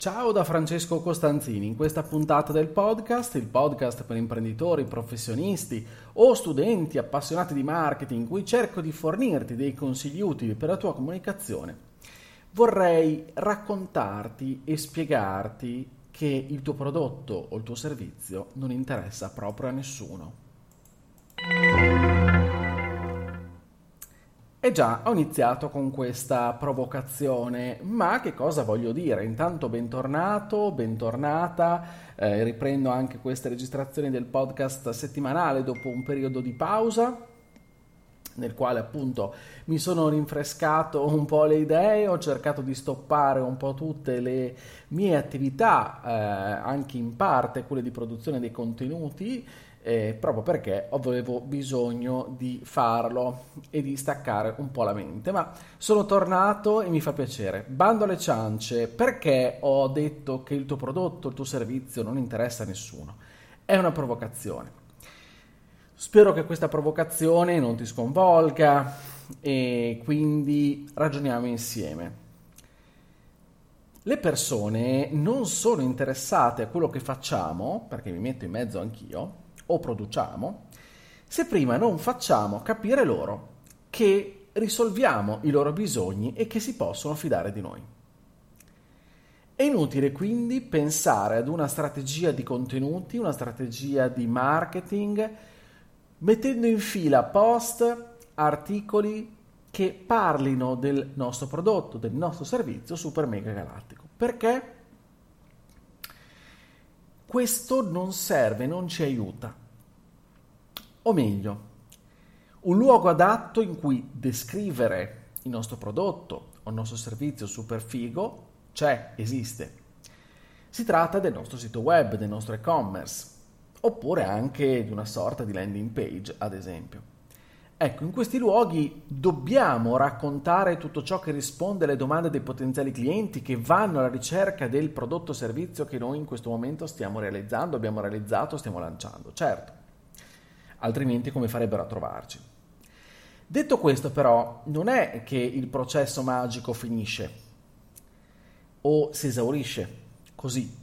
Ciao da Francesco Costanzini, in questa puntata del podcast, il podcast per imprenditori, professionisti o studenti appassionati di marketing, in cui cerco di fornirti dei consigli utili per la tua comunicazione, vorrei raccontarti e spiegarti che il tuo prodotto o il tuo servizio non interessa proprio a nessuno. E già, ho iniziato con questa provocazione, ma che cosa voglio dire? Intanto bentornato, bentornata, eh, riprendo anche queste registrazioni del podcast settimanale dopo un periodo di pausa nel quale appunto mi sono rinfrescato un po' le idee, ho cercato di stoppare un po' tutte le mie attività, eh, anche in parte quelle di produzione dei contenuti, eh, proprio perché avevo bisogno di farlo e di staccare un po' la mente. Ma sono tornato e mi fa piacere. Bando alle ciance, perché ho detto che il tuo prodotto, il tuo servizio non interessa a nessuno? È una provocazione. Spero che questa provocazione non ti sconvolga e quindi ragioniamo insieme. Le persone non sono interessate a quello che facciamo, perché mi metto in mezzo anch'io, o produciamo, se prima non facciamo capire loro che risolviamo i loro bisogni e che si possono fidare di noi. È inutile quindi pensare ad una strategia di contenuti, una strategia di marketing, mettendo in fila post, articoli che parlino del nostro prodotto, del nostro servizio super mega galattico. Perché? Questo non serve, non ci aiuta. O meglio, un luogo adatto in cui descrivere il nostro prodotto o il nostro servizio super figo c'è, esiste. Si tratta del nostro sito web, del nostro e-commerce, oppure anche di una sorta di landing page, ad esempio. Ecco, in questi luoghi dobbiamo raccontare tutto ciò che risponde alle domande dei potenziali clienti che vanno alla ricerca del prodotto o servizio che noi in questo momento stiamo realizzando, abbiamo realizzato, stiamo lanciando. Certo, altrimenti come farebbero a trovarci? Detto questo però, non è che il processo magico finisce o si esaurisce così.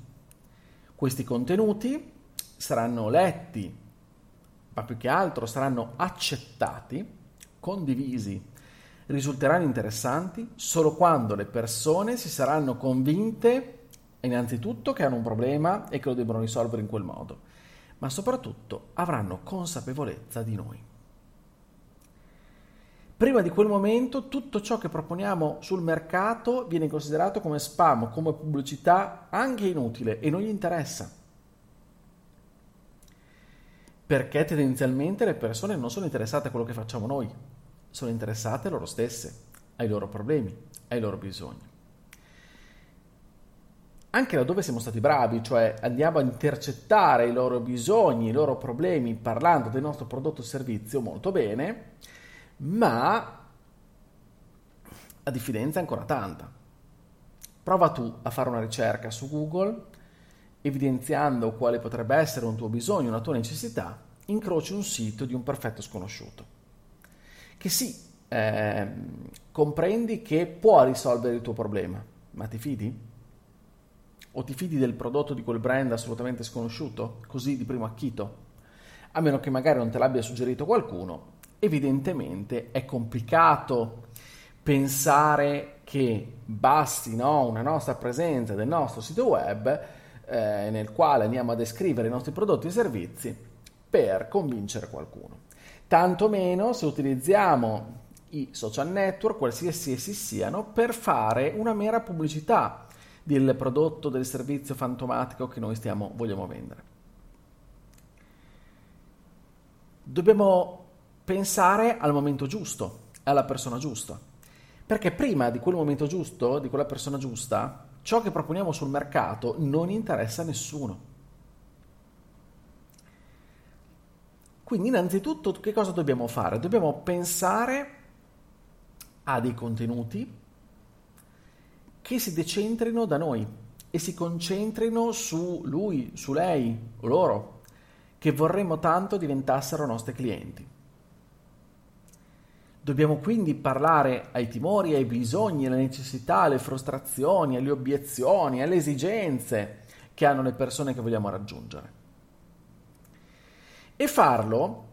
Questi contenuti saranno letti ma più che altro saranno accettati, condivisi, risulteranno interessanti solo quando le persone si saranno convinte innanzitutto che hanno un problema e che lo devono risolvere in quel modo, ma soprattutto avranno consapevolezza di noi. Prima di quel momento tutto ciò che proponiamo sul mercato viene considerato come spam, come pubblicità anche inutile e non gli interessa perché tendenzialmente le persone non sono interessate a quello che facciamo noi, sono interessate loro stesse, ai loro problemi, ai loro bisogni. Anche laddove siamo stati bravi, cioè andiamo a intercettare i loro bisogni, i loro problemi parlando del nostro prodotto o servizio molto bene, ma la diffidenza è ancora tanta. Prova tu a fare una ricerca su Google evidenziando quale potrebbe essere un tuo bisogno, una tua necessità, incroci un sito di un perfetto sconosciuto. Che sì, eh, comprendi che può risolvere il tuo problema, ma ti fidi? O ti fidi del prodotto di quel brand assolutamente sconosciuto, così di primo acchito? A meno che magari non te l'abbia suggerito qualcuno, evidentemente è complicato pensare che basti no, una nostra presenza del nostro sito web eh, nel quale andiamo a descrivere i nostri prodotti e servizi per convincere qualcuno. Tanto meno se utilizziamo i social network, qualsiasi essi siano, per fare una mera pubblicità del prodotto, del servizio fantomatico che noi stiamo, vogliamo vendere. Dobbiamo pensare al momento giusto, alla persona giusta, perché prima di quel momento giusto, di quella persona giusta, ciò che proponiamo sul mercato non interessa a nessuno. Quindi innanzitutto che cosa dobbiamo fare? Dobbiamo pensare a dei contenuti che si decentrino da noi e si concentrino su lui, su lei, loro, che vorremmo tanto diventassero nostri clienti. Dobbiamo quindi parlare ai timori, ai bisogni, alle necessità, alle frustrazioni, alle obiezioni, alle esigenze che hanno le persone che vogliamo raggiungere e farlo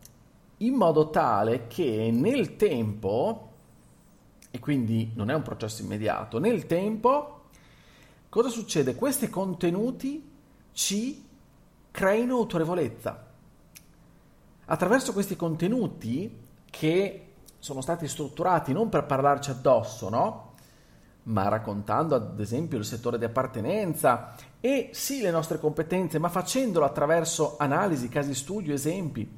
in modo tale che nel tempo, e quindi non è un processo immediato, nel tempo cosa succede? Questi contenuti ci creino autorevolezza. Attraverso questi contenuti che sono stati strutturati non per parlarci addosso, no? ma raccontando ad esempio il settore di appartenenza e sì le nostre competenze, ma facendolo attraverso analisi, casi studio, esempi,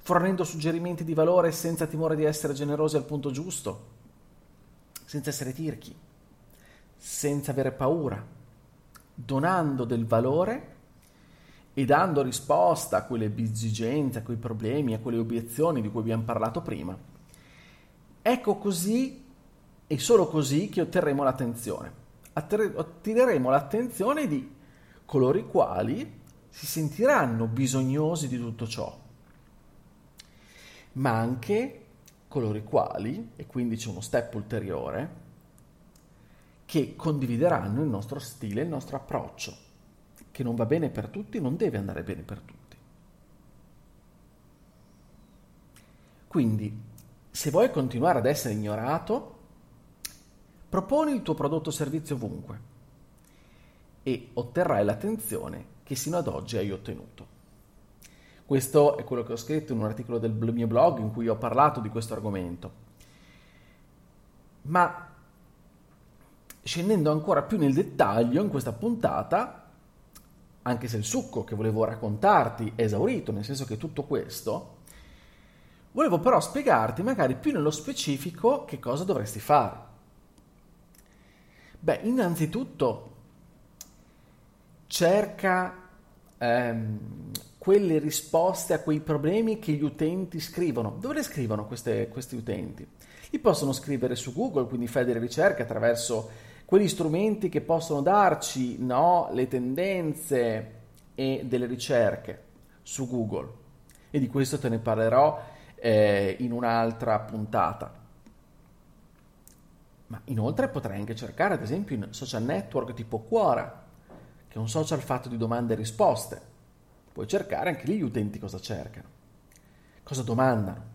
fornendo suggerimenti di valore senza timore di essere generosi al punto giusto, senza essere tirchi, senza avere paura, donando del valore e dando risposta a quelle esigenze, a quei problemi, a quelle obiezioni di cui abbiamo parlato prima. Ecco così e solo così che otterremo l'attenzione. Otterremo l'attenzione di coloro i quali si sentiranno bisognosi di tutto ciò, ma anche coloro i quali, e quindi c'è uno step ulteriore, che condivideranno il nostro stile, il nostro approccio, che non va bene per tutti, non deve andare bene per tutti. Quindi, se vuoi continuare ad essere ignorato, Proponi il tuo prodotto o servizio ovunque e otterrai l'attenzione che sino ad oggi hai ottenuto. Questo è quello che ho scritto in un articolo del mio blog in cui ho parlato di questo argomento. Ma scendendo ancora più nel dettaglio in questa puntata, anche se il succo che volevo raccontarti è esaurito, nel senso che tutto questo, volevo però spiegarti magari più nello specifico che cosa dovresti fare. Beh, innanzitutto cerca ehm, quelle risposte a quei problemi che gli utenti scrivono. Dove le scrivono queste, questi utenti? Li possono scrivere su Google, quindi fai delle ricerche attraverso quegli strumenti che possono darci no, le tendenze e delle ricerche su Google. E di questo te ne parlerò eh, in un'altra puntata. Ma inoltre potrai anche cercare, ad esempio, in social network tipo Quora, che è un social fatto di domande e risposte. Puoi cercare anche lì gli utenti cosa cercano, cosa domandano.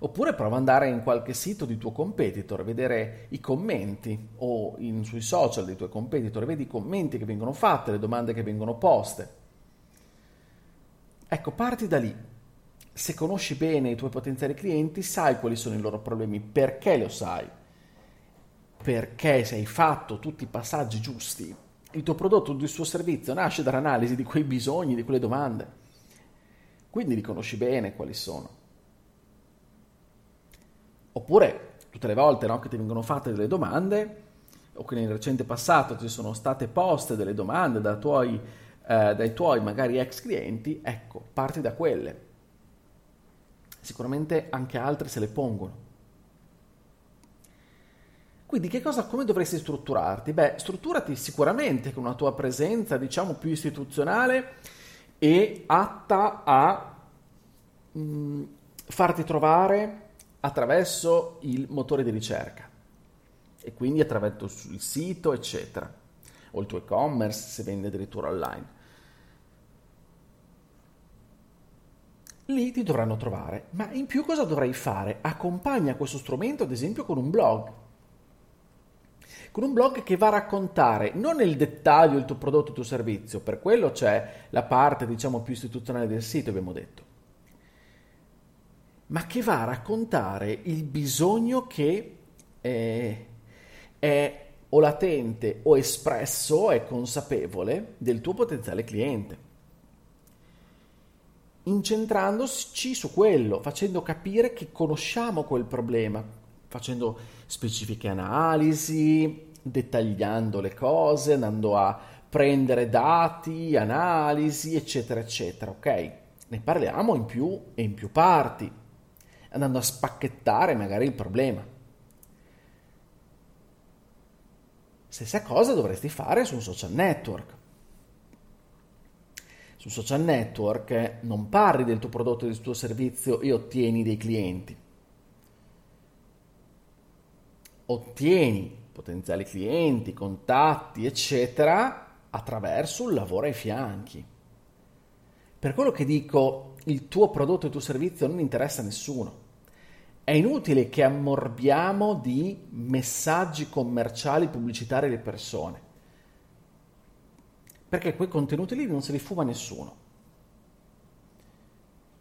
Oppure prova ad andare in qualche sito di tuo competitor, vedere i commenti o in, sui social dei tuoi competitor, vedi i commenti che vengono fatti, le domande che vengono poste. Ecco, parti da lì. Se conosci bene i tuoi potenziali clienti, sai quali sono i loro problemi, perché lo sai perché se hai fatto tutti i passaggi giusti, il tuo prodotto il tuo servizio nasce dall'analisi di quei bisogni, di quelle domande. Quindi li conosci bene quali sono. Oppure tutte le volte no, che ti vengono fatte delle domande o che nel recente passato ti sono state poste delle domande da tuoi, eh, dai tuoi magari ex clienti, ecco, parti da quelle. Sicuramente anche altri se le pongono. Quindi che cosa, come dovresti strutturarti? Beh, strutturati sicuramente con una tua presenza, diciamo, più istituzionale e atta a mh, mm, farti trovare attraverso il motore di ricerca e quindi attraverso il sito, eccetera, o il tuo e-commerce se vendi addirittura online. Lì ti dovranno trovare, ma in più cosa dovrai fare? Accompagna questo strumento ad esempio con un blog con un blog che va a raccontare non nel dettaglio il tuo prodotto il tuo servizio, per quello c'è la parte diciamo più istituzionale del sito, abbiamo detto, ma che va a raccontare il bisogno che è, è o latente o espresso, è consapevole del tuo potenziale cliente. Incentrandoci su quello, facendo capire che conosciamo quel problema, facendo specifiche analisi, dettagliando le cose, andando a prendere dati, analisi, eccetera, eccetera, ok? ne parliamo in più e in più parti, andando a spacchettare magari il problema. Stessa cosa dovresti fare su un social network. Su social network non parli del tuo prodotto e del tuo servizio e ottieni dei clienti. Ottieni potenziali clienti, contatti, eccetera, attraverso un lavoro ai fianchi. Per quello che dico, il tuo prodotto e il tuo servizio non interessa a nessuno. È inutile che ammorbiamo di messaggi commerciali pubblicitari alle persone perché quei contenuti lì non se li fuma nessuno.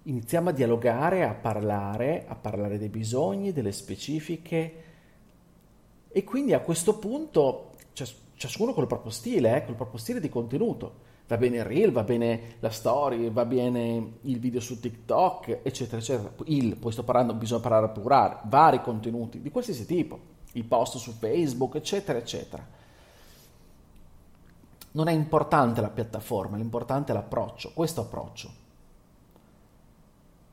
Iniziamo a dialogare, a parlare, a parlare dei bisogni, delle specifiche e quindi a questo punto ciascuno con il proprio stile, eh, col proprio stile di contenuto. Va bene il reel, va bene la story, va bene il video su TikTok, eccetera, eccetera. Il, poi sto parlando, bisogna parlare a plurale, vari contenuti di qualsiasi tipo, il post su Facebook, eccetera, eccetera non è importante la piattaforma, l'importante è l'approccio, questo approccio.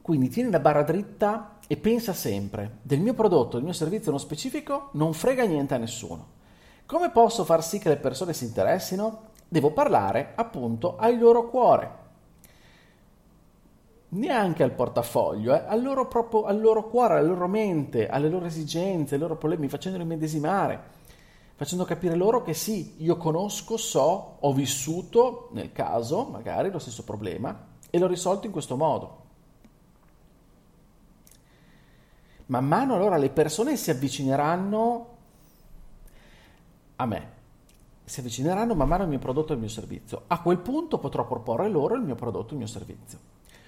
Quindi tieni la barra dritta e pensa sempre, del mio prodotto, del mio servizio nello specifico, non frega niente a nessuno. Come posso far sì che le persone si interessino? Devo parlare appunto al loro cuore. Neanche al portafoglio, eh? al, loro proprio, al loro cuore, alla loro mente, alle loro esigenze, ai loro problemi, facendoli medesimare facendo capire loro che sì, io conosco, so, ho vissuto nel caso magari lo stesso problema e l'ho risolto in questo modo. Man mano allora le persone si avvicineranno a me, si avvicineranno man mano al mio prodotto e al mio servizio. A quel punto potrò proporre loro il mio prodotto e il mio servizio,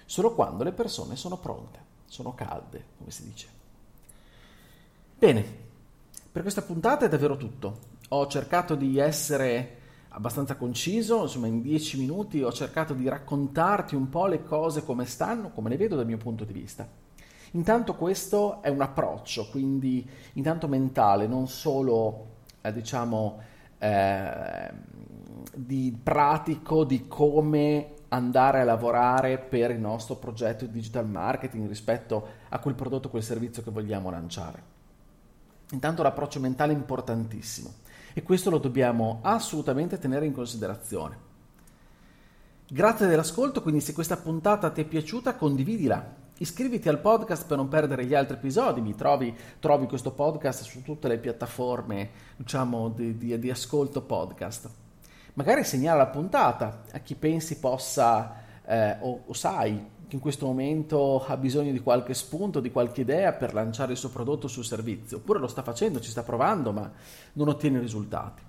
solo quando le persone sono pronte, sono calde, come si dice. Bene, per questa puntata è davvero tutto. Ho cercato di essere abbastanza conciso, insomma in dieci minuti ho cercato di raccontarti un po' le cose come stanno, come le vedo dal mio punto di vista. Intanto questo è un approccio, quindi intanto mentale, non solo eh, diciamo eh, di pratico di come andare a lavorare per il nostro progetto di digital marketing rispetto a quel prodotto, quel servizio che vogliamo lanciare. Intanto l'approccio mentale è importantissimo e questo lo dobbiamo assolutamente tenere in considerazione. Grazie dell'ascolto, quindi se questa puntata ti è piaciuta condividila. Iscriviti al podcast per non perdere gli altri episodi, mi trovi, trovi questo podcast su tutte le piattaforme diciamo, di, di, di ascolto podcast. Magari segnala la puntata a chi pensi possa eh, o, o sai che in questo momento ha bisogno di qualche spunto, di qualche idea per lanciare il suo prodotto o il suo servizio, oppure lo sta facendo, ci sta provando, ma non ottiene risultati.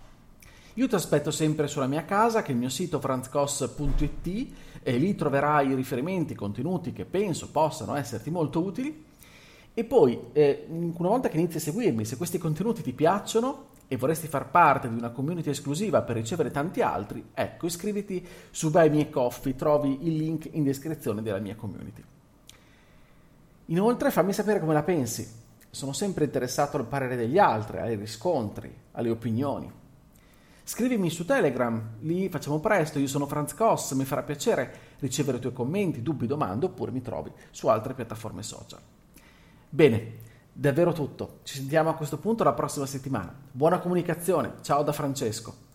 Io ti aspetto sempre sulla mia casa, che è il mio sito franzcos.it, e lì troverai riferimenti, contenuti che penso possano esserti molto utili. E poi, eh, una volta che inizi a seguirmi, se questi contenuti ti piacciono, e vorresti far parte di una community esclusiva per ricevere tanti altri, ecco, iscriviti su Buy Me Coffee, trovi il link in descrizione della mia community. Inoltre fammi sapere come la pensi. Sono sempre interessato al parere degli altri, ai riscontri, alle opinioni. Scrivimi su Telegram, lì facciamo presto, io sono Franz Koss, mi farà piacere ricevere i tuoi commenti, dubbi, domande oppure mi trovi su altre piattaforme social. Bene, davvero tutto. Ci sentiamo a questo punto la prossima settimana. Buona comunicazione. Ciao da Francesco.